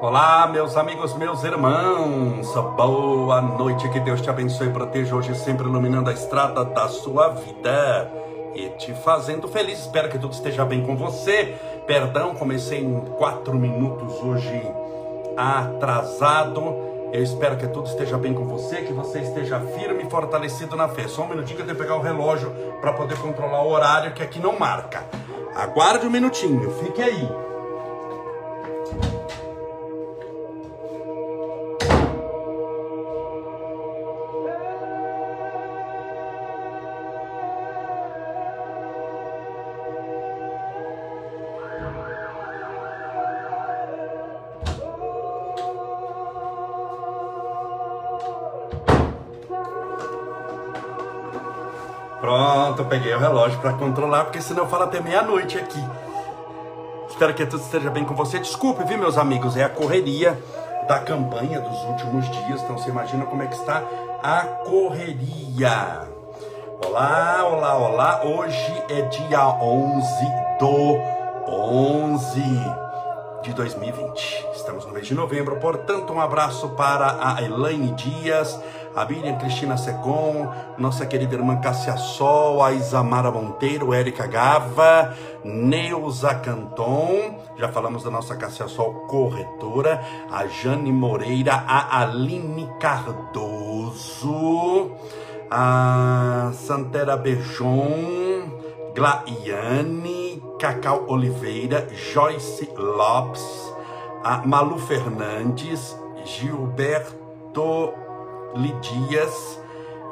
Olá, meus amigos, meus irmãos, boa noite, que Deus te abençoe e proteja hoje, sempre iluminando a estrada da sua vida e te fazendo feliz. Espero que tudo esteja bem com você. Perdão, comecei em quatro minutos hoje atrasado. Eu espero que tudo esteja bem com você, que você esteja firme e fortalecido na fé. Só um minutinho que eu tenho que pegar o relógio para poder controlar o horário que aqui não marca. Aguarde um minutinho, fique aí. Eu o relógio para controlar, porque senão fala até meia-noite aqui. Espero que tudo esteja bem com você. Desculpe, viu, meus amigos? É a correria da campanha dos últimos dias. Então você imagina como é que está a correria. Olá, olá, olá. Hoje é dia 11 do 11 de 2020. Estamos no mês de novembro, portanto, um abraço para a Elaine Dias, a Miriam Cristina Secom, nossa querida irmã Cássia Sol, a Isamara Monteiro, Érica Gava, Neuza Canton, já falamos da nossa Cássia Sol corretora, a Jane Moreira, a Aline Cardoso, a Santera Bejon, Glaiane, Cacau Oliveira, Joyce Lopes, a Malu Fernandes, Gilberto Lidias,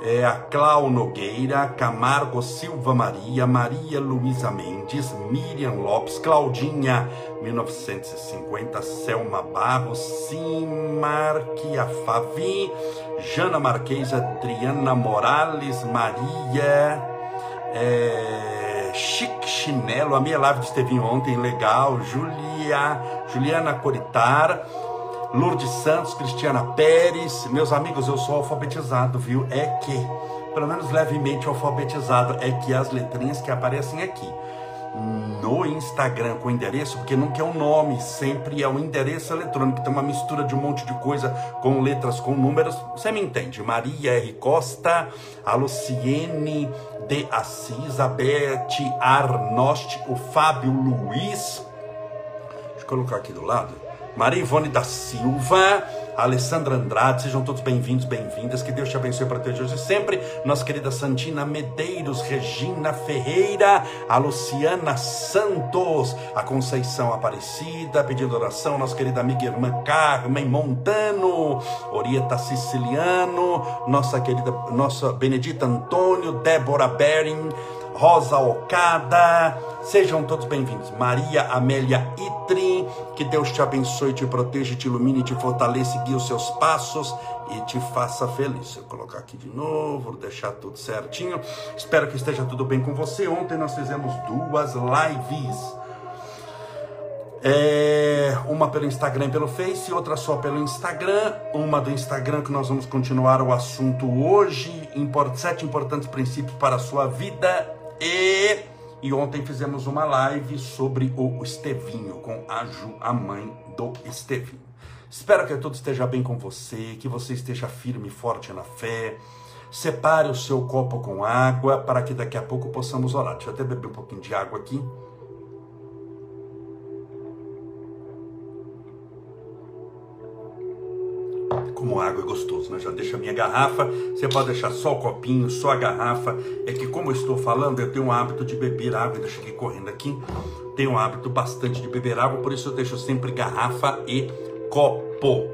é, a Clau Nogueira, Camargo Silva Maria, Maria Luísa Mendes, Miriam Lopes, Claudinha 1950, Selma Barros, Simarquia Favi, Jana Marquês, Adriana Morales, Maria, é, Chique Chinelo, a minha live Estevinho ontem, legal, Julia, Juliana Coritar, Lourdes Santos, Cristiana Pérez. Meus amigos, eu sou alfabetizado, viu? É que, pelo menos levemente alfabetizado, é que as letrinhas que aparecem aqui no Instagram com endereço, porque não quer um nome, sempre é um endereço eletrônico, tem uma mistura de um monte de coisa com letras, com números, você me entende? Maria R. Costa, a Luciene de Assis, a Arnost, o Fábio Luiz, deixa eu colocar aqui do lado, Maria Ivone da Silva, Alessandra Andrade, sejam todos bem-vindos, bem-vindas. Que Deus te abençoe para ter hoje sempre. Nossa querida Santina Medeiros, Regina Ferreira, a Luciana Santos, a Conceição Aparecida, pedindo oração, nossa querida amiga e irmã Carmen Montano, Orieta Siciliano, nossa querida, nossa Benedita Antônio, Débora Bering, Rosa Ocada, sejam todos bem-vindos. Maria Amélia Itri, que Deus te abençoe, te proteja, te ilumine, te fortaleça, guie os seus passos e te faça feliz. Vou colocar aqui de novo, vou deixar tudo certinho. Espero que esteja tudo bem com você. Ontem nós fizemos duas lives. É, uma pelo Instagram e pelo Face, outra só pelo Instagram. Uma do Instagram que nós vamos continuar o assunto hoje. Sete importantes princípios para a sua vida e, e ontem fizemos uma live sobre o Estevinho, com a Ju, a mãe do Estevinho. Espero que tudo esteja bem com você, que você esteja firme e forte na fé. Separe o seu copo com água para que daqui a pouco possamos orar. Deixa eu até beber um pouquinho de água aqui. Como água é gostoso, né? Já deixa a minha garrafa, você pode deixar só o copinho, só a garrafa. É que como eu estou falando, eu tenho o hábito de beber água, ainda cheguei correndo aqui. Tenho um hábito bastante de beber água, por isso eu deixo sempre garrafa e copo.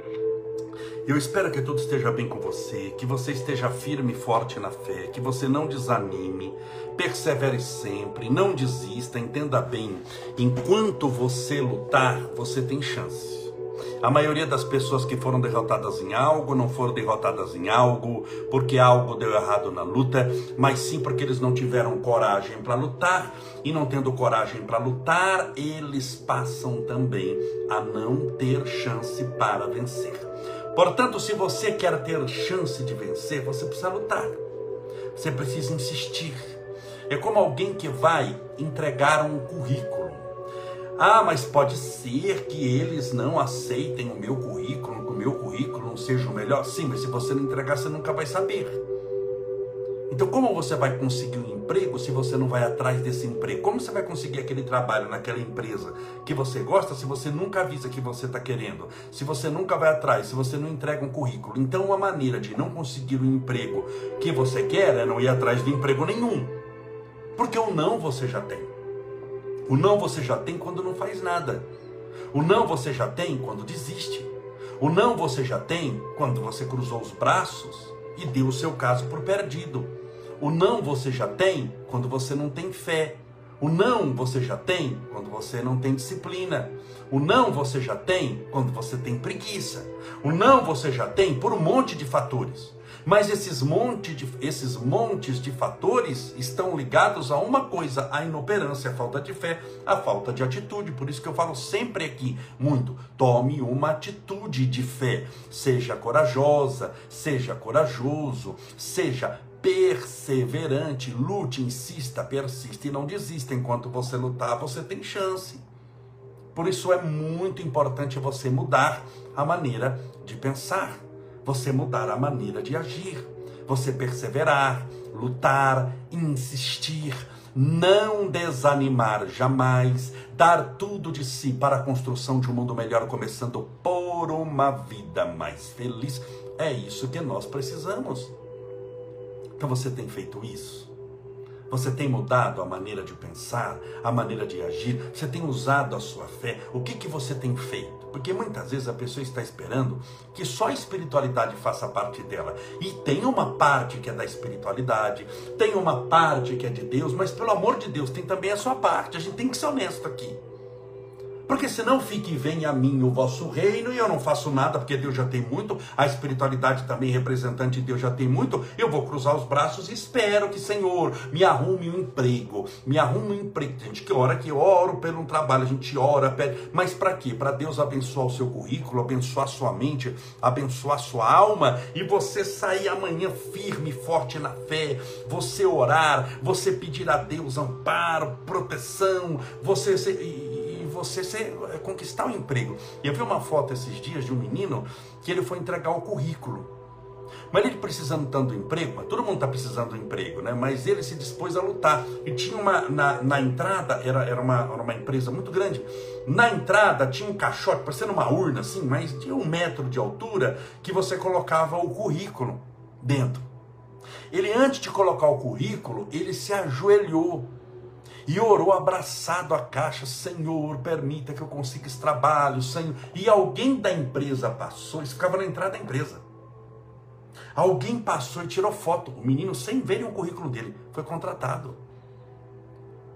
Eu espero que tudo esteja bem com você, que você esteja firme e forte na fé, que você não desanime, persevere sempre, não desista, entenda bem. Enquanto você lutar, você tem chance. A maioria das pessoas que foram derrotadas em algo não foram derrotadas em algo porque algo deu errado na luta, mas sim porque eles não tiveram coragem para lutar e não tendo coragem para lutar, eles passam também a não ter chance para vencer. Portanto, se você quer ter chance de vencer, você precisa lutar. Você precisa insistir. É como alguém que vai entregar um currículo Ah, mas pode ser que eles não aceitem o meu currículo, que o meu currículo não seja o melhor. Sim, mas se você não entregar, você nunca vai saber. Então, como você vai conseguir um emprego se você não vai atrás desse emprego? Como você vai conseguir aquele trabalho naquela empresa que você gosta se você nunca avisa que você está querendo? Se você nunca vai atrás, se você não entrega um currículo? Então, uma maneira de não conseguir o um emprego que você quer é não ir atrás de emprego nenhum. Porque o não você já tem. O não você já tem quando não faz nada. O não você já tem quando desiste. O não você já tem quando você cruzou os braços e deu o seu caso por perdido. O não você já tem quando você não tem fé. O não você já tem quando você não tem disciplina. O não você já tem quando você tem preguiça. O não você já tem por um monte de fatores. Mas esses, monte de, esses montes de fatores estão ligados a uma coisa: a inoperância, a falta de fé, a falta de atitude. Por isso que eu falo sempre aqui muito: tome uma atitude de fé. Seja corajosa, seja corajoso, seja perseverante, lute, insista, persista e não desista. Enquanto você lutar, você tem chance. Por isso é muito importante você mudar a maneira de pensar, você mudar a maneira de agir, você perseverar, lutar, insistir, não desanimar jamais, dar tudo de si para a construção de um mundo melhor, começando por uma vida mais feliz. É isso que nós precisamos. Então você tem feito isso? Você tem mudado a maneira de pensar, a maneira de agir? Você tem usado a sua fé? O que, que você tem feito? Porque muitas vezes a pessoa está esperando que só a espiritualidade faça parte dela. E tem uma parte que é da espiritualidade, tem uma parte que é de Deus, mas pelo amor de Deus, tem também a sua parte. A gente tem que ser honesto aqui. Porque senão fique venha a mim o vosso reino e eu não faço nada porque Deus já tem muito, a espiritualidade também representante de Deus já tem muito, eu vou cruzar os braços e espero que, Senhor, me arrume um emprego, me arrume um emprego. Gente, que hora que oro pelo um trabalho, a gente ora, pede, mas para quê? Para Deus abençoar o seu currículo, abençoar a sua mente, abençoar a sua alma e você sair amanhã firme, forte na fé, você orar, você pedir a Deus amparo, proteção, você ser você eh, conquistar um emprego. Eu vi uma foto esses dias de um menino que ele foi entregar o currículo. Mas ele precisando tanto do emprego, todo mundo está precisando do emprego, né? Mas ele se dispôs a lutar. E tinha uma, na, na entrada, era, era, uma, era uma empresa muito grande. Na entrada tinha um caixote, parecendo uma urna assim, mas de um metro de altura, que você colocava o currículo dentro. Ele, antes de colocar o currículo, ele se ajoelhou e orou abraçado à caixa: Senhor, permita que eu consiga esse trabalho, Senhor. E alguém da empresa passou, isso ficava na entrada da empresa. Alguém passou e tirou foto. O menino, sem ver o currículo dele, foi contratado.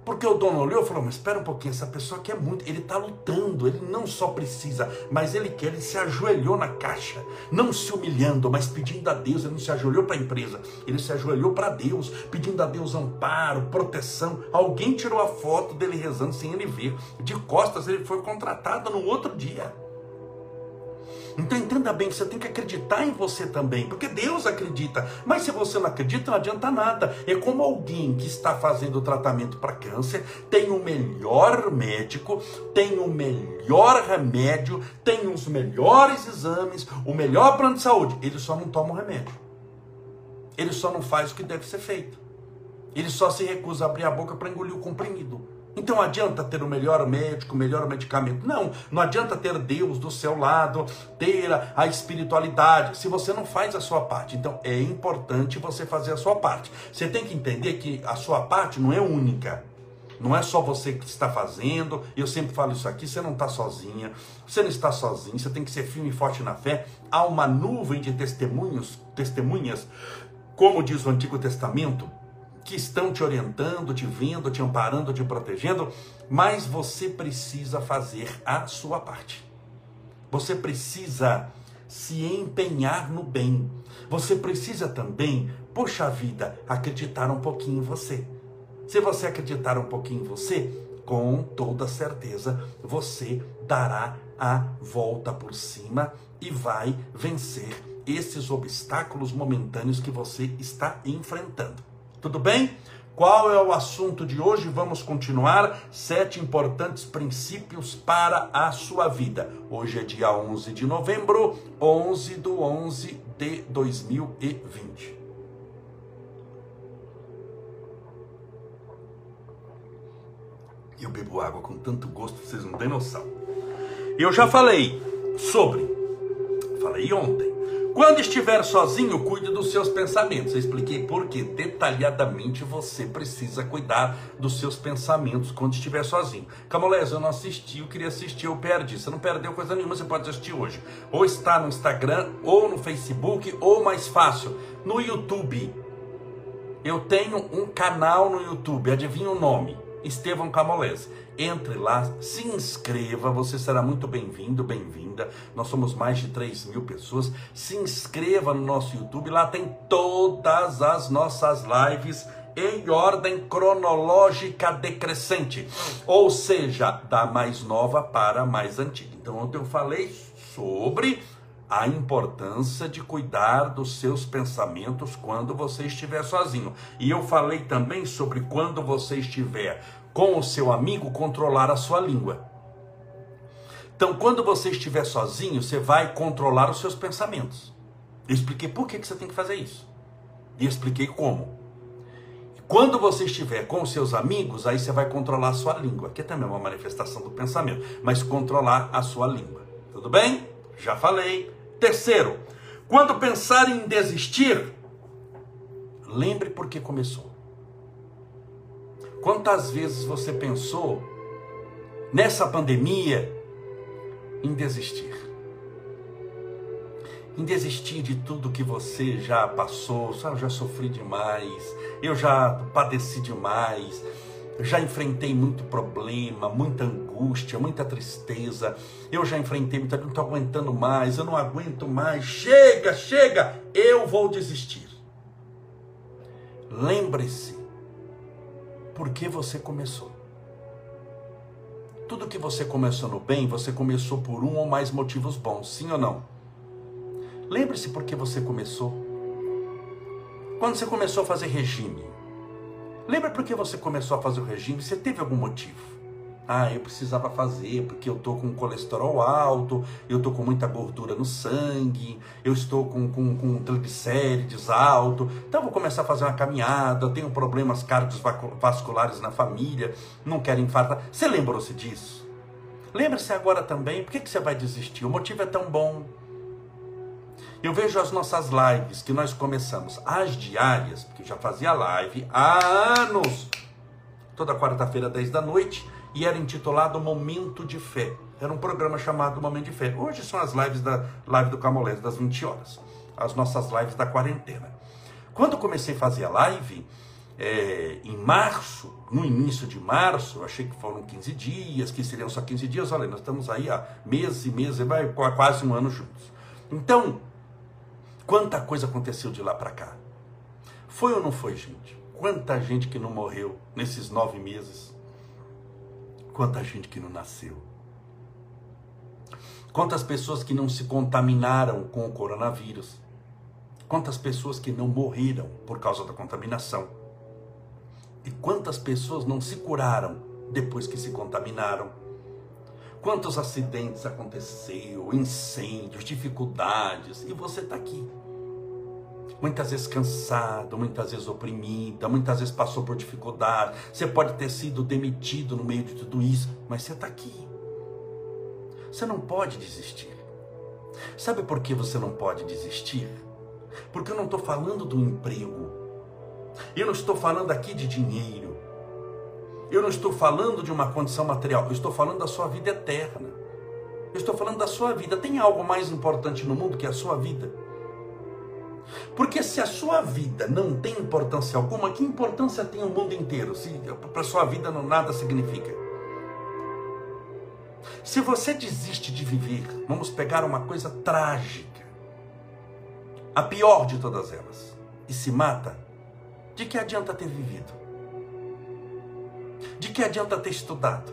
Porque o dono olhou e falou: Mas espera um pouquinho, essa pessoa quer muito. Ele está lutando, ele não só precisa, mas ele quer. Ele se ajoelhou na caixa, não se humilhando, mas pedindo a Deus. Ele não se ajoelhou para a empresa, ele se ajoelhou para Deus, pedindo a Deus amparo, proteção. Alguém tirou a foto dele rezando sem ele ver. De costas, ele foi contratado no outro dia. Então entenda bem que você tem que acreditar em você também, porque Deus acredita. Mas se você não acredita, não adianta nada. É como alguém que está fazendo tratamento para câncer, tem o melhor médico, tem o melhor remédio, tem os melhores exames, o melhor plano de saúde. Ele só não toma o remédio. Ele só não faz o que deve ser feito. Ele só se recusa a abrir a boca para engolir o comprimido. Então adianta ter o melhor médico, o melhor medicamento. Não, não adianta ter Deus do seu lado, ter a espiritualidade, se você não faz a sua parte. Então é importante você fazer a sua parte. Você tem que entender que a sua parte não é única. Não é só você que está fazendo, eu sempre falo isso aqui, você não está sozinha, você não está sozinho, você tem que ser firme e forte na fé. Há uma nuvem de testemunhos, testemunhas, como diz o Antigo Testamento, que estão te orientando, te vendo, te amparando, te protegendo, mas você precisa fazer a sua parte. Você precisa se empenhar no bem. Você precisa também, poxa vida, acreditar um pouquinho em você. Se você acreditar um pouquinho em você, com toda certeza você dará a volta por cima e vai vencer esses obstáculos momentâneos que você está enfrentando. Tudo bem? Qual é o assunto de hoje? Vamos continuar. Sete importantes princípios para a sua vida. Hoje é dia 11 de novembro, 11 do 11 de 2020. Eu bebo água com tanto gosto, vocês não têm noção. Eu já falei sobre, falei ontem, quando estiver sozinho, cuide dos seus pensamentos. Eu expliquei por que detalhadamente você precisa cuidar dos seus pensamentos quando estiver sozinho. Camolés, eu não assisti, eu queria assistir, eu perdi. Você não perdeu coisa nenhuma, você pode assistir hoje. Ou está no Instagram, ou no Facebook, ou mais fácil, no YouTube. Eu tenho um canal no YouTube, adivinha o nome? Estevão Camolese. Entre lá, se inscreva, você será muito bem-vindo, bem-vinda. Nós somos mais de 3 mil pessoas. Se inscreva no nosso YouTube, lá tem todas as nossas lives em ordem cronológica decrescente, ou seja, da mais nova para a mais antiga. Então, ontem eu falei sobre a importância de cuidar dos seus pensamentos quando você estiver sozinho. E eu falei também sobre quando você estiver com o seu amigo controlar a sua língua. Então, quando você estiver sozinho, você vai controlar os seus pensamentos. Eu expliquei por que, você tem que fazer isso. E expliquei como. Quando você estiver com os seus amigos, aí você vai controlar a sua língua, que é também uma manifestação do pensamento, mas controlar a sua língua. Tudo bem? Já falei. Terceiro, quando pensar em desistir, lembre por que começou. Quantas vezes você pensou nessa pandemia em desistir? Em desistir de tudo que você já passou, eu já sofri demais, eu já padeci demais, já enfrentei muito problema, muita angústia, muita tristeza. Eu já enfrentei muita, não estou aguentando mais, eu não aguento mais. Chega, chega, eu vou desistir. Lembre-se por que você começou. Tudo que você começou no bem, você começou por um ou mais motivos bons, sim ou não? Lembre-se por que você começou. Quando você começou a fazer regime, lembra por que você começou a fazer o regime? Você teve algum motivo? Ah, eu precisava fazer porque eu estou com colesterol alto, eu estou com muita gordura no sangue, eu estou com, com, com triglicérides alto, então vou começar a fazer uma caminhada, tenho problemas cardiovasculares na família, não quero infartar. Você lembrou-se disso? Lembre-se agora também, por que, que você vai desistir? O motivo é tão bom. Eu vejo as nossas lives que nós começamos, as diárias, porque já fazia live há anos, toda quarta-feira, 10 da noite, e era intitulado Momento de Fé. Era um programa chamado Momento de Fé. Hoje são as lives da live do Camolés das 20 horas, as nossas lives da quarentena. Quando comecei a fazer a live, é, em março, no início de março, achei que foram 15 dias, que seriam só 15 dias, olha, nós estamos aí há meses e meses, vai quase um ano juntos. Então, quanta coisa aconteceu de lá para cá? Foi ou não foi, gente? Quanta gente que não morreu nesses nove meses? Quanta gente que não nasceu. Quantas pessoas que não se contaminaram com o coronavírus. Quantas pessoas que não morreram por causa da contaminação. E quantas pessoas não se curaram depois que se contaminaram. Quantos acidentes aconteceu, incêndios, dificuldades, e você está aqui muitas vezes cansado, muitas vezes oprimida, muitas vezes passou por dificuldade. Você pode ter sido demitido no meio de tudo isso, mas você está aqui. Você não pode desistir. Sabe por que você não pode desistir? Porque eu não estou falando do emprego. Eu não estou falando aqui de dinheiro. Eu não estou falando de uma condição material. Eu estou falando da sua vida eterna. Eu estou falando da sua vida. Tem algo mais importante no mundo que a sua vida? Porque se a sua vida não tem importância alguma, que importância tem o mundo inteiro? Se para a sua vida não nada significa. Se você desiste de viver, vamos pegar uma coisa trágica, a pior de todas elas, e se mata, de que adianta ter vivido? De que adianta ter estudado?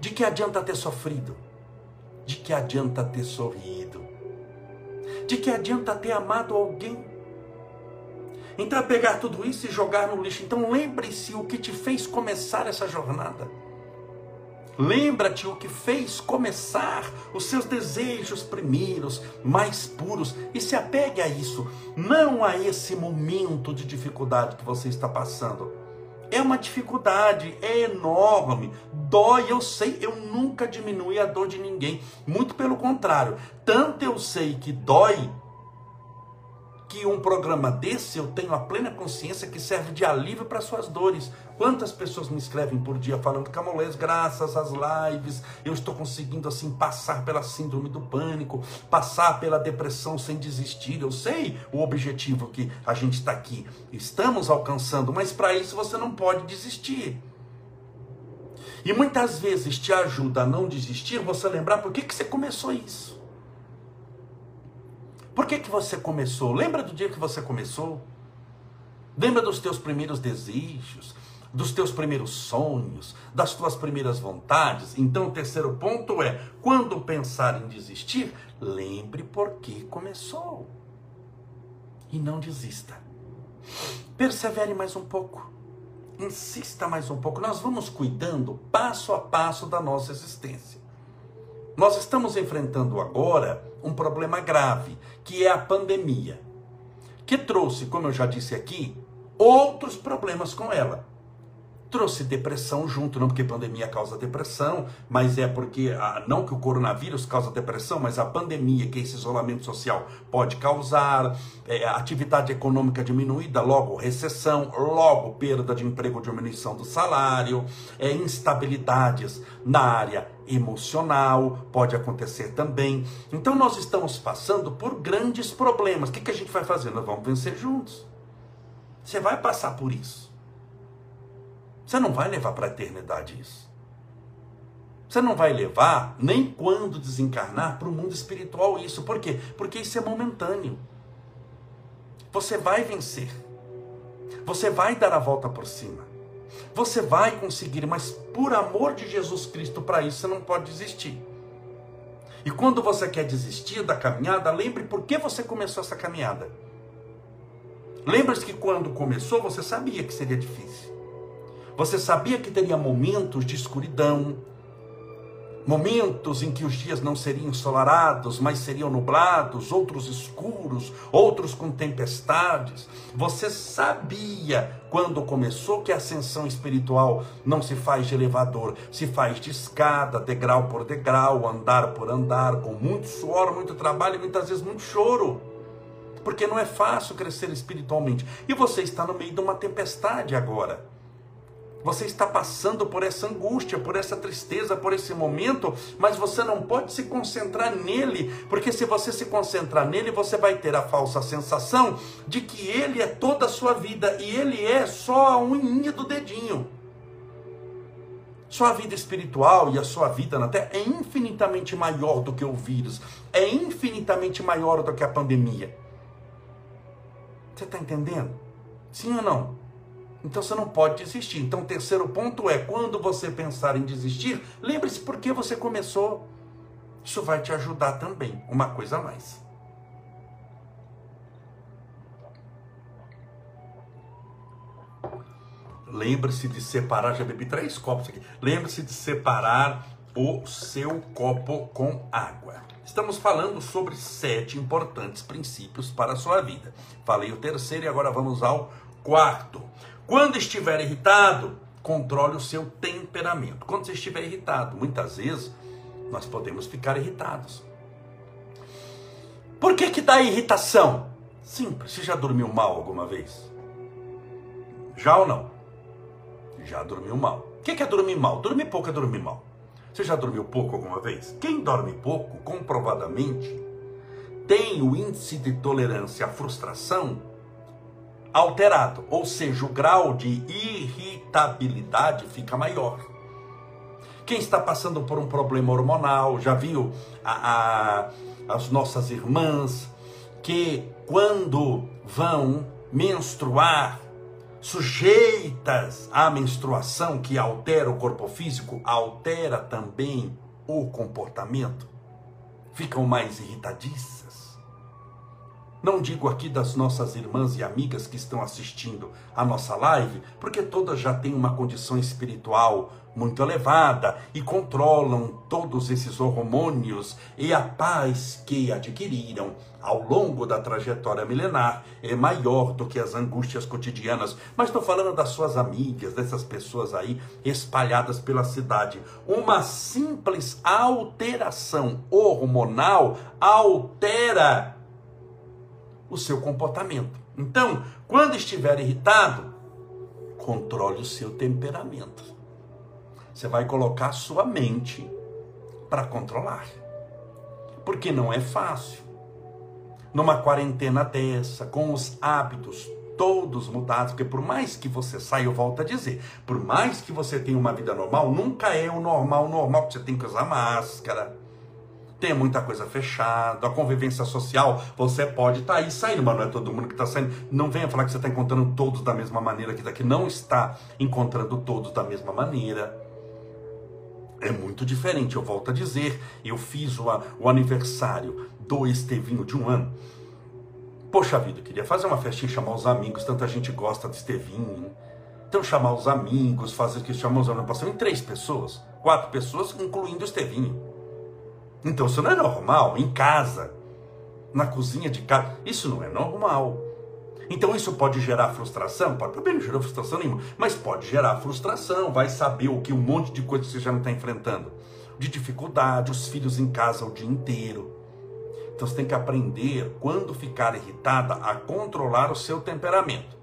De que adianta ter sofrido? De que adianta ter sorrido? De que adianta ter amado alguém? Então é pegar tudo isso e jogar no lixo. Então lembre-se o que te fez começar essa jornada. Lembra-te o que fez começar os seus desejos primeiros, mais puros, e se apegue a isso, não a esse momento de dificuldade que você está passando. É uma dificuldade, é enorme, dói, eu sei, eu nunca diminui a dor de ninguém, muito pelo contrário, tanto eu sei que dói, que um programa desse eu tenho a plena consciência que serve de alívio para suas dores. Quantas pessoas me escrevem por dia falando, Camolés, graças às lives, eu estou conseguindo assim passar pela síndrome do pânico, passar pela depressão sem desistir. Eu sei o objetivo que a gente está aqui, estamos alcançando, mas para isso você não pode desistir. E muitas vezes te ajuda a não desistir você lembrar por que, que você começou isso. Por que, que você começou? Lembra do dia que você começou? Lembra dos teus primeiros desejos, dos teus primeiros sonhos, das tuas primeiras vontades? Então, o terceiro ponto é: quando pensar em desistir, lembre por que começou. E não desista. Persevere mais um pouco. Insista mais um pouco. Nós vamos cuidando passo a passo da nossa existência. Nós estamos enfrentando agora um problema grave, que é a pandemia, que trouxe, como eu já disse aqui, outros problemas com ela trouxe depressão junto, não porque pandemia causa depressão, mas é porque, não que o coronavírus causa depressão, mas a pandemia, que esse isolamento social pode causar, é, atividade econômica diminuída, logo recessão, logo perda de emprego, diminuição do salário, é, instabilidades na área emocional, pode acontecer também. Então nós estamos passando por grandes problemas. O que, que a gente vai fazer? Nós vamos vencer juntos. Você vai passar por isso. Você não vai levar para a eternidade isso. Você não vai levar, nem quando desencarnar, para o mundo espiritual isso. Por quê? Porque isso é momentâneo. Você vai vencer. Você vai dar a volta por cima. Você vai conseguir, mas por amor de Jesus Cristo, para isso você não pode desistir. E quando você quer desistir da caminhada, lembre por que você começou essa caminhada. Lembre-se que quando começou, você sabia que seria difícil. Você sabia que teria momentos de escuridão, momentos em que os dias não seriam ensolarados, mas seriam nublados, outros escuros, outros com tempestades. Você sabia quando começou que a ascensão espiritual não se faz de elevador, se faz de escada, degrau por degrau, andar por andar, com muito suor, muito trabalho e muitas vezes muito choro. Porque não é fácil crescer espiritualmente. E você está no meio de uma tempestade agora. Você está passando por essa angústia, por essa tristeza, por esse momento, mas você não pode se concentrar nele, porque se você se concentrar nele, você vai ter a falsa sensação de que ele é toda a sua vida e ele é só a unha do dedinho. Sua vida espiritual e a sua vida na Terra é infinitamente maior do que o vírus, é infinitamente maior do que a pandemia. Você está entendendo? Sim ou não? Então você não pode desistir. Então o terceiro ponto é: quando você pensar em desistir, lembre-se por que você começou. Isso vai te ajudar também. Uma coisa a mais. Lembre-se de separar, já bebi três copos aqui. Lembre-se de separar o seu copo com água. Estamos falando sobre sete importantes princípios para a sua vida. Falei o terceiro e agora vamos ao quarto. Quando estiver irritado, controle o seu temperamento. Quando você estiver irritado, muitas vezes nós podemos ficar irritados. Por que que dá irritação? Simples. Você já dormiu mal alguma vez? Já ou não? Já dormiu mal. O que é dormir mal? Dormir pouco é dormir mal. Você já dormiu pouco alguma vez? Quem dorme pouco, comprovadamente, tem o índice de tolerância à frustração alterado, ou seja, o grau de irritabilidade fica maior. Quem está passando por um problema hormonal, já viu a, a, as nossas irmãs que quando vão menstruar, sujeitas à menstruação que altera o corpo físico, altera também o comportamento, ficam mais irritadiças Não digo aqui das nossas irmãs e amigas que estão assistindo a nossa live, porque todas já têm uma condição espiritual muito elevada e controlam todos esses hormônios e a paz que adquiriram ao longo da trajetória milenar é maior do que as angústias cotidianas. Mas estou falando das suas amigas, dessas pessoas aí espalhadas pela cidade. Uma simples alteração hormonal altera o seu comportamento. Então, quando estiver irritado, controle o seu temperamento. Você vai colocar sua mente para controlar. Porque não é fácil. Numa quarentena dessa, com os hábitos todos mudados, porque por mais que você saia, eu volto a dizer, por mais que você tenha uma vida normal, nunca é o normal normal, você tem que usar máscara, tem muita coisa fechada, a convivência social, você pode estar tá aí saindo, mas não é todo mundo que está saindo. Não venha falar que você está encontrando todos da mesma maneira, que daqui não está encontrando todos da mesma maneira. É muito diferente, eu volto a dizer, eu fiz o, o aniversário do Estevinho de um ano. Poxa vida, eu queria fazer uma festinha, chamar os amigos, tanta gente gosta do Estevinho. Então chamar os amigos, fazer que chamar os amigos, passou em três pessoas, quatro pessoas, incluindo o Estevinho. Então isso não é normal em casa, na cozinha de casa. Isso não é normal. Então isso pode gerar frustração? Pode, também não gerou frustração nenhuma, mas pode gerar frustração. Vai saber o que um monte de coisa que você já não está enfrentando. De dificuldade, os filhos em casa o dia inteiro. Então você tem que aprender, quando ficar irritada, a controlar o seu temperamento.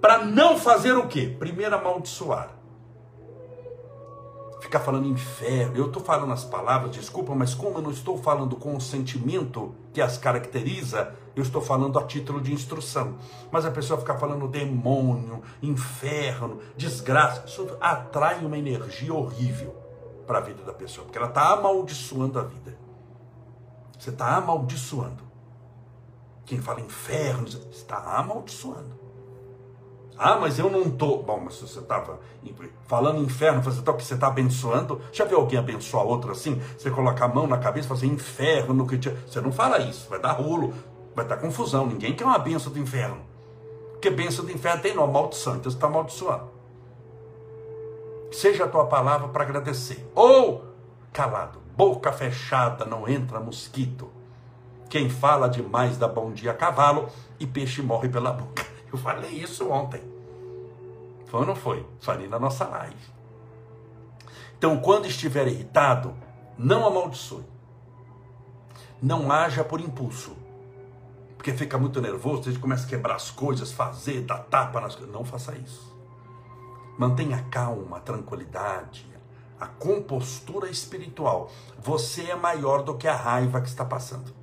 Para não fazer o quê? Primeiro amaldiçoar ficar falando inferno. Eu estou falando as palavras, desculpa, mas como eu não estou falando com o sentimento que as caracteriza, eu estou falando a título de instrução. Mas a pessoa ficar falando demônio, inferno, desgraça, isso atrai uma energia horrível para a vida da pessoa, porque ela está amaldiçoando a vida. Você está amaldiçoando. Quem fala inferno está amaldiçoando. Ah, mas eu não estou. Bom, mas você estava falando inferno, você está que você está abençoando. Já viu alguém abençoar outro assim? Você coloca a mão na cabeça e fala assim, inferno no que te... Você não fala isso, vai dar rolo, vai dar confusão. Ninguém quer uma benção do inferno. Porque benção do inferno tem nome, maldição, então você está amaldiçoando. Seja a tua palavra para agradecer. Ou, calado, boca fechada, não entra mosquito. Quem fala demais dá bom dia a cavalo e peixe morre pela boca. Eu falei isso ontem. Foi ou não foi? Falei na nossa live. Então, quando estiver irritado, não amaldiçoe. Não haja por impulso. Porque fica muito nervoso, gente começa a quebrar as coisas, fazer, dar tapa nas coisas. Não faça isso. Mantenha calma, a tranquilidade, a compostura espiritual. Você é maior do que a raiva que está passando.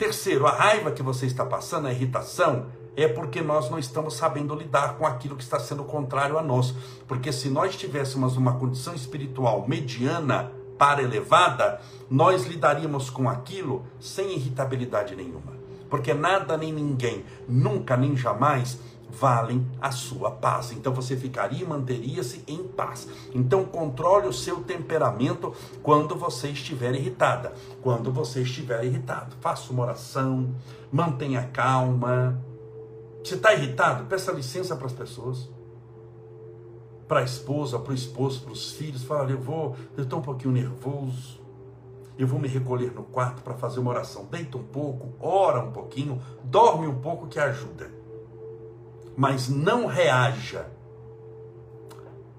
Terceiro, a raiva que você está passando, a irritação, é porque nós não estamos sabendo lidar com aquilo que está sendo contrário a nós. Porque se nós tivéssemos uma condição espiritual mediana para elevada, nós lidaríamos com aquilo sem irritabilidade nenhuma. Porque nada nem ninguém, nunca nem jamais, valem a sua paz. Então você ficaria e manteria-se em paz. Então controle o seu temperamento quando você estiver irritada. Quando você estiver irritado, faça uma oração, mantenha calma. Você está irritado? Peça licença para as pessoas. Para a esposa, para o esposo, para os filhos. Fala, eu vou, eu estou um pouquinho nervoso. Eu vou me recolher no quarto para fazer uma oração. Deita um pouco, ora um pouquinho, dorme um pouco que ajuda mas não reaja.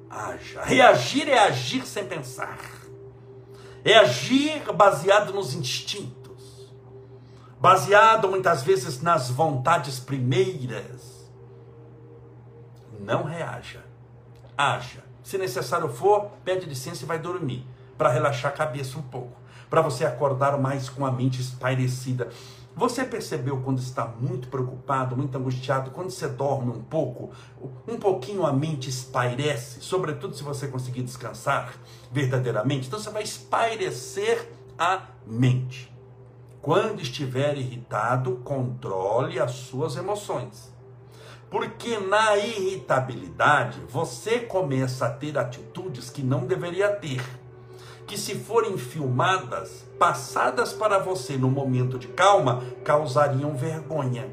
Haja. Reagir é agir sem pensar. É agir baseado nos instintos. Baseado muitas vezes nas vontades primeiras. Não reaja. Haja. Se necessário for, pede licença e vai dormir. Para relaxar a cabeça um pouco. Para você acordar mais com a mente espairecida. Você percebeu quando está muito preocupado, muito angustiado, quando você dorme um pouco, um pouquinho a mente espairece, sobretudo se você conseguir descansar verdadeiramente, então você vai espairecer a mente. Quando estiver irritado, controle as suas emoções. Porque na irritabilidade você começa a ter atitudes que não deveria ter que, se forem filmadas, passadas para você no momento de calma, causariam vergonha.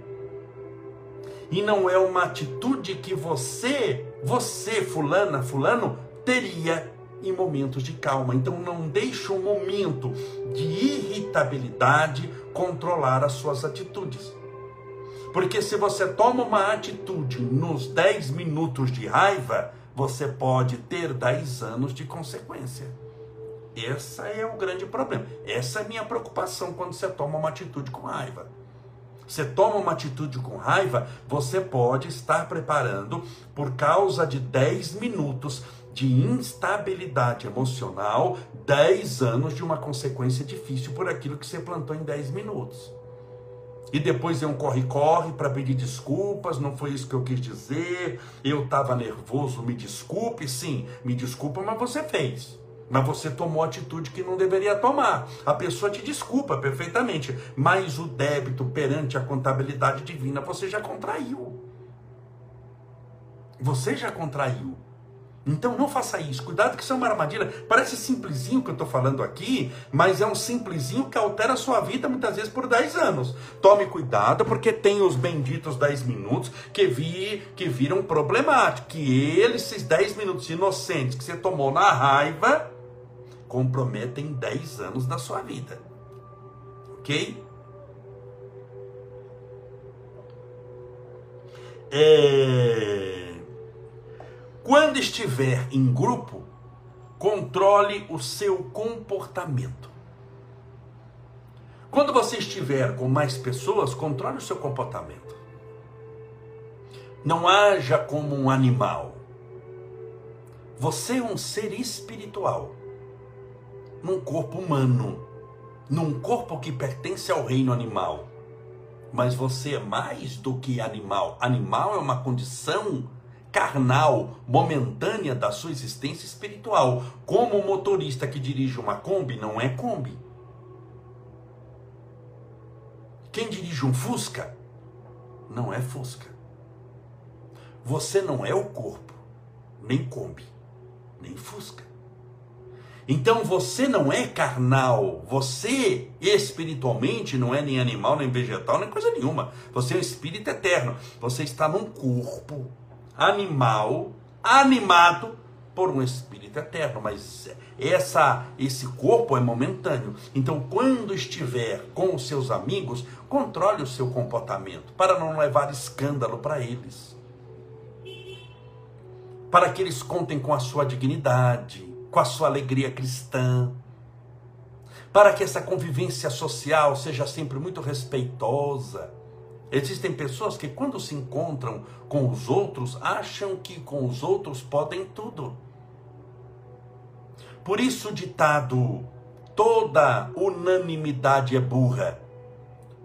E não é uma atitude que você, você, fulana, fulano, teria em momentos de calma. Então não deixe um momento de irritabilidade controlar as suas atitudes. Porque se você toma uma atitude nos 10 minutos de raiva, você pode ter 10 anos de consequência. Esse é o grande problema. Essa é a minha preocupação quando você toma uma atitude com raiva. Você toma uma atitude com raiva, você pode estar preparando, por causa de 10 minutos de instabilidade emocional, 10 anos de uma consequência difícil por aquilo que você plantou em 10 minutos. E depois é um corre-corre para pedir desculpas, não foi isso que eu quis dizer, eu estava nervoso, me desculpe, sim, me desculpa, mas você fez. Mas você tomou atitude que não deveria tomar. A pessoa te desculpa perfeitamente, mas o débito perante a contabilidade divina você já contraiu. Você já contraiu. Então não faça isso. Cuidado que isso é uma armadilha. Parece simplesinho que eu estou falando aqui, mas é um simplesinho que altera a sua vida muitas vezes por 10 anos. Tome cuidado, porque tem os benditos 10 minutos que, vi, que viram problemáticos. Que eles, esses 10 minutos inocentes que você tomou na raiva, comprometem 10 anos da sua vida. Ok? É... Quando estiver em grupo, controle o seu comportamento. Quando você estiver com mais pessoas, controle o seu comportamento. Não haja como um animal. Você é um ser espiritual, num corpo humano, num corpo que pertence ao reino animal. Mas você é mais do que animal. Animal é uma condição carnal, momentânea da sua existência espiritual. Como o motorista que dirige uma Kombi não é Kombi. Quem dirige um Fusca não é Fusca. Você não é o corpo, nem Kombi, nem Fusca. Então você não é carnal, você espiritualmente não é nem animal, nem vegetal, nem coisa nenhuma. Você é um espírito eterno. Você está num corpo animal animado por um espírito eterno, mas essa esse corpo é momentâneo. Então, quando estiver com os seus amigos, controle o seu comportamento para não levar escândalo para eles. Para que eles contem com a sua dignidade, com a sua alegria cristã. Para que essa convivência social seja sempre muito respeitosa Existem pessoas que, quando se encontram com os outros, acham que com os outros podem tudo. Por isso, o ditado: toda unanimidade é burra.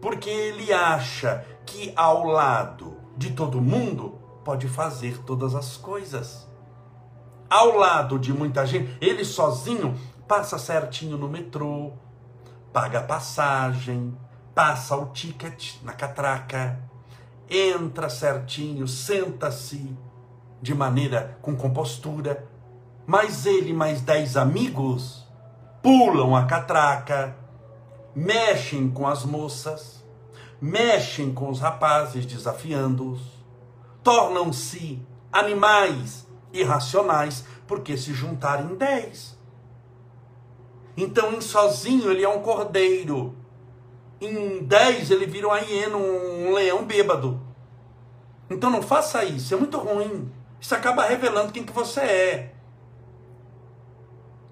Porque ele acha que ao lado de todo mundo pode fazer todas as coisas. Ao lado de muita gente, ele sozinho passa certinho no metrô, paga passagem, passa o ticket na catraca, entra certinho, senta-se de maneira com compostura, mas ele mais dez amigos pulam a catraca, mexem com as moças, mexem com os rapazes, desafiando-os, tornam-se animais irracionais porque se juntarem dez. Então, em sozinho, ele é um cordeiro em 10 ele vira uma hiena, um leão bêbado. Então não faça isso, é muito ruim. Isso acaba revelando quem que você é.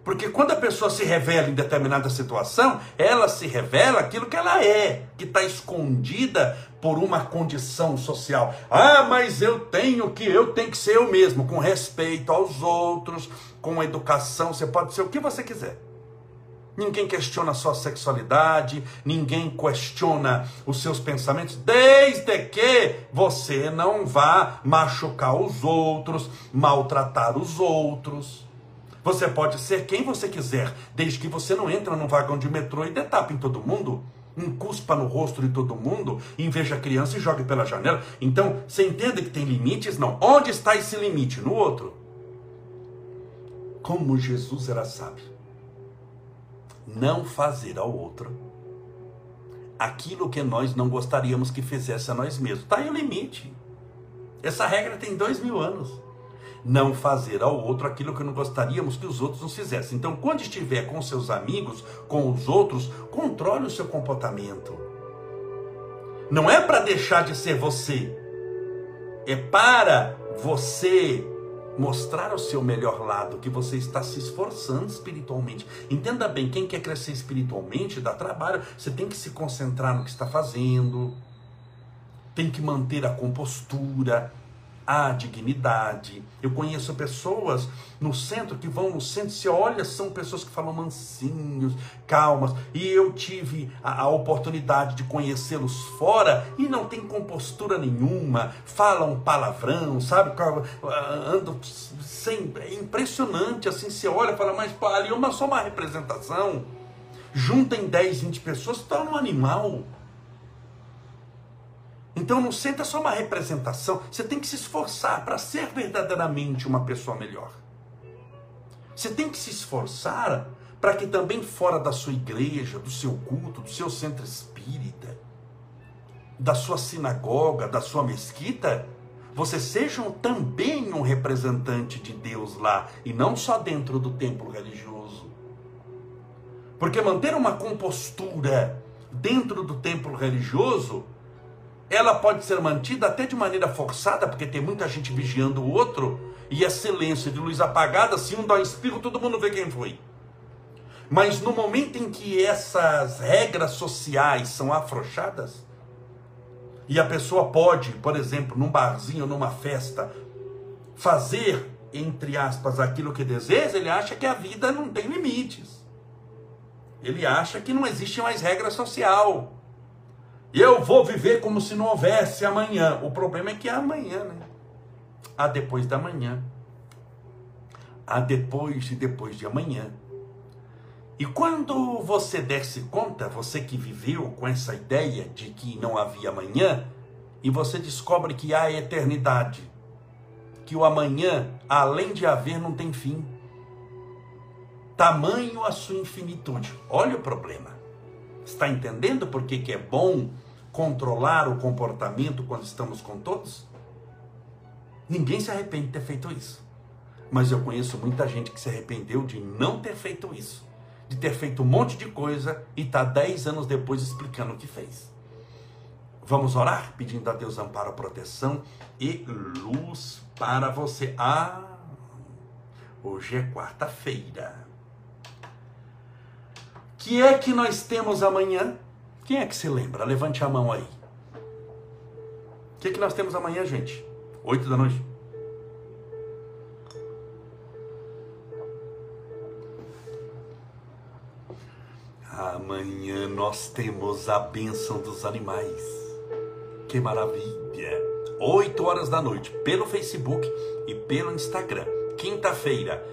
Porque quando a pessoa se revela em determinada situação, ela se revela aquilo que ela é, que está escondida por uma condição social. Ah, mas eu tenho que, eu tenho que ser eu mesmo, com respeito aos outros, com educação, você pode ser o que você quiser. Ninguém questiona a sua sexualidade, ninguém questiona os seus pensamentos, desde que você não vá machucar os outros, maltratar os outros. Você pode ser quem você quiser, desde que você não entra num vagão de metrô e detape em todo mundo, encuspa no rosto de todo mundo, inveja a criança e jogue pela janela. Então, você entende que tem limites? Não. Onde está esse limite? No outro. Como Jesus era sábio. não fazer ao outro aquilo que nós não gostaríamos que fizesse a nós mesmos. Está aí o limite. Essa regra tem dois mil anos. Não fazer ao outro aquilo que não gostaríamos que os outros nos fizessem. Então, quando estiver com seus amigos, com os outros, controle o seu comportamento. Não é para deixar de ser você, é para você mostrar o seu melhor lado, que você está se esforçando espiritualmente. Entenda bem, quem quer crescer espiritualmente dá trabalho, você tem que se concentrar no que está fazendo, tem que manter a compostura, a dignidade. Eu conheço pessoas no centro que vão no centro, se olha, são pessoas que falam mansinhos, calmas. E eu tive a, a oportunidade de conhecê-los fora e não tem compostura nenhuma, falam palavrão, sabe? Andam sem. É impressionante assim, você olha fala, mas ali é uma, só uma representação. Juntem 10, 20 pessoas, torna um animal. Então não senta só uma representação, você tem que se esforçar para ser verdadeiramente uma pessoa melhor. Você tem que se esforçar para que também fora da sua igreja, do seu culto, do seu centro espírita, da sua sinagoga, da sua mesquita, você seja também um representante de Deus lá e não só dentro do templo religioso. Porque manter uma compostura dentro do templo religioso ela pode ser mantida até de maneira forçada, porque tem muita gente vigiando o outro, e é silêncio de luz apagada, se um dá um espirro, todo mundo vê quem foi. Mas no momento em que essas regras sociais são afrouxadas, e a pessoa pode, por exemplo, num barzinho, numa festa, fazer, entre aspas, aquilo que deseja, ele acha que a vida não tem limites. Ele acha que não existe mais regra social. Eu vou viver como se não houvesse amanhã. O problema é que é amanhã, né? Há depois da manhã. Há depois e depois de amanhã. E quando você desse conta, você que viveu com essa ideia de que não havia amanhã, e você descobre que há eternidade, que o amanhã, além de haver, não tem fim. Tamanho a sua infinitude. Olha o problema. Está entendendo por que, que é bom controlar o comportamento quando estamos com todos? Ninguém se arrepende de ter feito isso. Mas eu conheço muita gente que se arrependeu de não ter feito isso. De ter feito um monte de coisa e está dez anos depois explicando o que fez. Vamos orar pedindo a Deus amparo, proteção e luz para você. Ah, hoje é quarta-feira. Que é que nós temos amanhã? Quem é que se lembra? Levante a mão aí. O que, é que nós temos amanhã, gente? Oito da noite. Amanhã nós temos a bênção dos animais. Que maravilha! Oito horas da noite, pelo Facebook e pelo Instagram. Quinta-feira,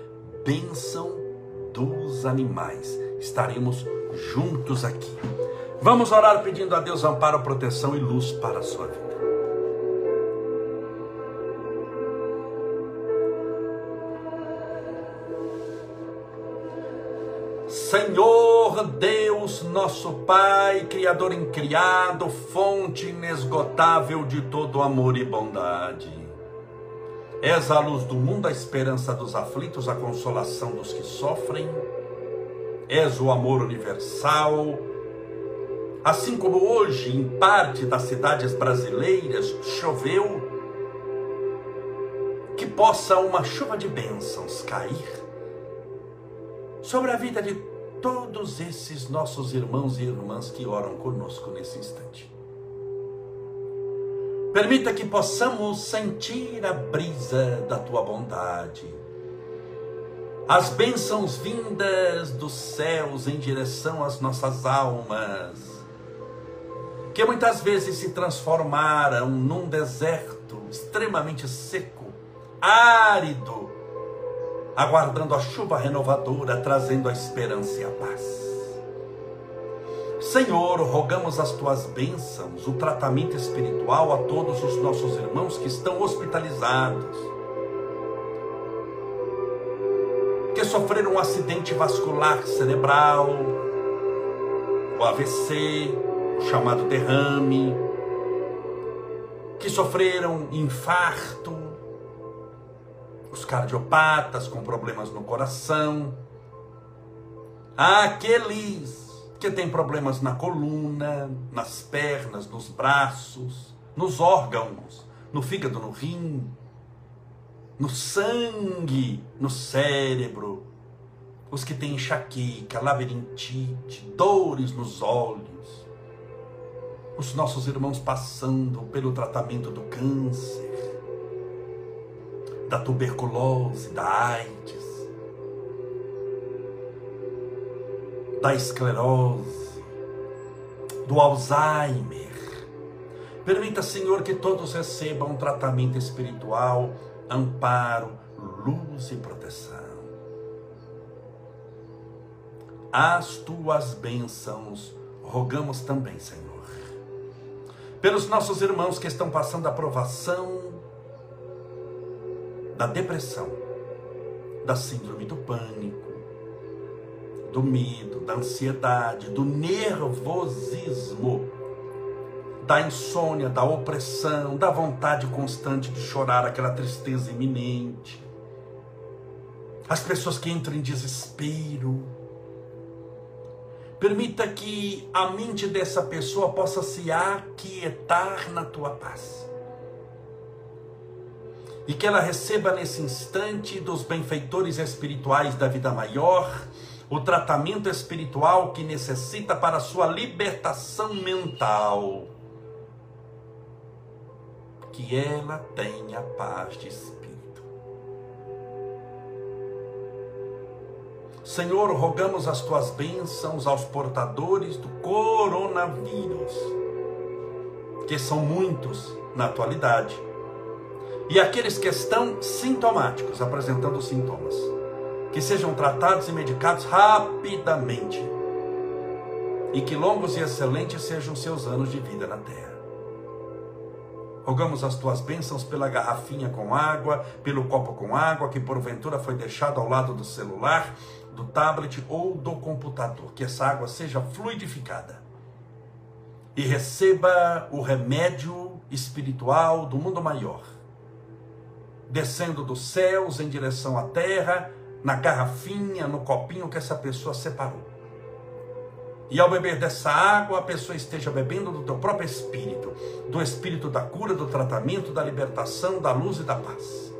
bênção dos animais. Estaremos juntos aqui. Vamos orar pedindo a Deus amparo, proteção e luz para a sua vida. Senhor Deus, nosso Pai, Criador incriado, fonte inesgotável de todo amor e bondade. És a luz do mundo, a esperança dos aflitos, a consolação dos que sofrem. És o amor universal, Assim como hoje, em parte das cidades brasileiras, choveu, que possa uma chuva de bênçãos cair sobre a vida de todos esses nossos irmãos e irmãs que oram conosco nesse instante. Permita que possamos sentir a brisa da tua bondade, as bênçãos vindas dos céus em direção às nossas almas que muitas vezes se transformaram num deserto extremamente seco, árido, aguardando a chuva renovadora, trazendo a esperança e a paz. Senhor, rogamos as tuas bênçãos, o tratamento espiritual a todos os nossos irmãos que estão hospitalizados, que sofreram um acidente vascular cerebral, o AVC, o chamado derrame, que sofreram infarto, os cardiopatas com problemas no coração, aqueles que têm problemas na coluna, nas pernas, nos braços, nos órgãos, no fígado, no rim, no sangue, no cérebro, os que têm enxaqueca, labirintite, dores nos olhos, os nossos irmãos passando pelo tratamento do câncer, da tuberculose, da AIDS, da esclerose, do Alzheimer. Permita, Senhor, que todos recebam um tratamento espiritual, amparo, luz e proteção as tuas bênçãos, rogamos também, Senhor. Pelos nossos irmãos que estão passando a provação da depressão, da síndrome do pânico, do medo, da ansiedade, do nervosismo, da insônia, da opressão, da vontade constante de chorar, aquela tristeza iminente. As pessoas que entram em desespero, Permita que a mente dessa pessoa possa se aquietar na tua paz. E que ela receba nesse instante dos benfeitores espirituais da vida maior o tratamento espiritual que necessita para sua libertação mental. Que ela tenha paz de espírito Senhor, rogamos as tuas bênçãos aos portadores do coronavírus, que são muitos na atualidade, e aqueles que estão sintomáticos, apresentando sintomas, que sejam tratados e medicados rapidamente, e que longos e excelentes sejam seus anos de vida na terra. Rogamos as tuas bênçãos pela garrafinha com água, pelo copo com água que porventura foi deixado ao lado do celular do tablet ou do computador, que essa água seja fluidificada e receba o remédio espiritual do mundo maior, descendo dos céus em direção à terra, na garrafinha, no copinho que essa pessoa separou. E ao beber dessa água, a pessoa esteja bebendo do teu próprio espírito, do espírito da cura, do tratamento, da libertação, da luz e da paz.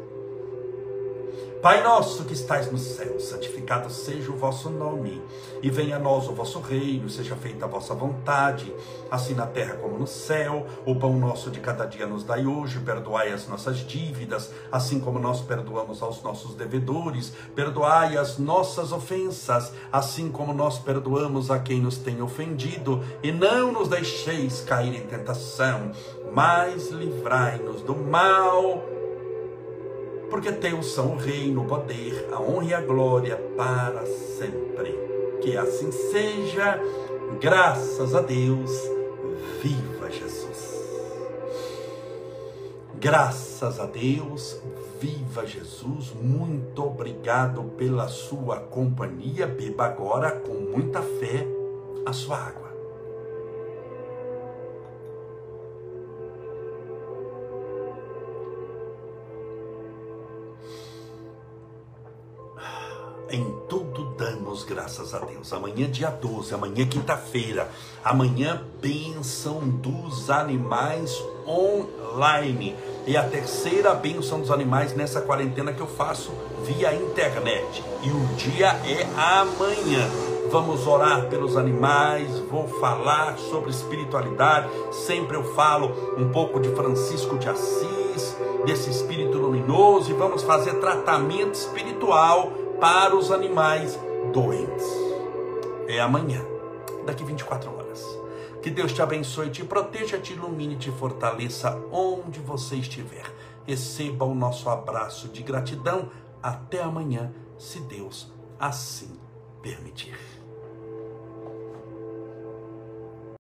Pai nosso que estais no céu, santificado seja o vosso nome, e venha a nós o vosso reino, seja feita a vossa vontade, assim na terra como no céu. O pão nosso de cada dia nos dai hoje, perdoai as nossas dívidas, assim como nós perdoamos aos nossos devedores, perdoai as nossas ofensas, assim como nós perdoamos a quem nos tem ofendido, e não nos deixeis cair em tentação, mas livrai-nos do mal porque teus são o reino, o poder, a honra e a glória para sempre. Que assim seja, graças a Deus, viva Jesus. Graças a Deus, viva Jesus. Muito obrigado pela sua companhia. Beba agora com muita fé a sua água. Em tudo damos graças a Deus. Amanhã, dia 12, amanhã, quinta-feira. Amanhã, bênção dos animais online. E a terceira bênção dos animais nessa quarentena que eu faço via internet. E o dia é amanhã. Vamos orar pelos animais, vou falar sobre espiritualidade. Sempre eu falo um pouco de Francisco de Assis, desse espírito luminoso, e vamos fazer tratamento espiritual para os animais doentes. É amanhã, daqui 24 horas. Que Deus te abençoe, te proteja, te ilumine, te fortaleça onde você estiver. Receba o nosso abraço de gratidão. Até amanhã, se Deus assim permitir.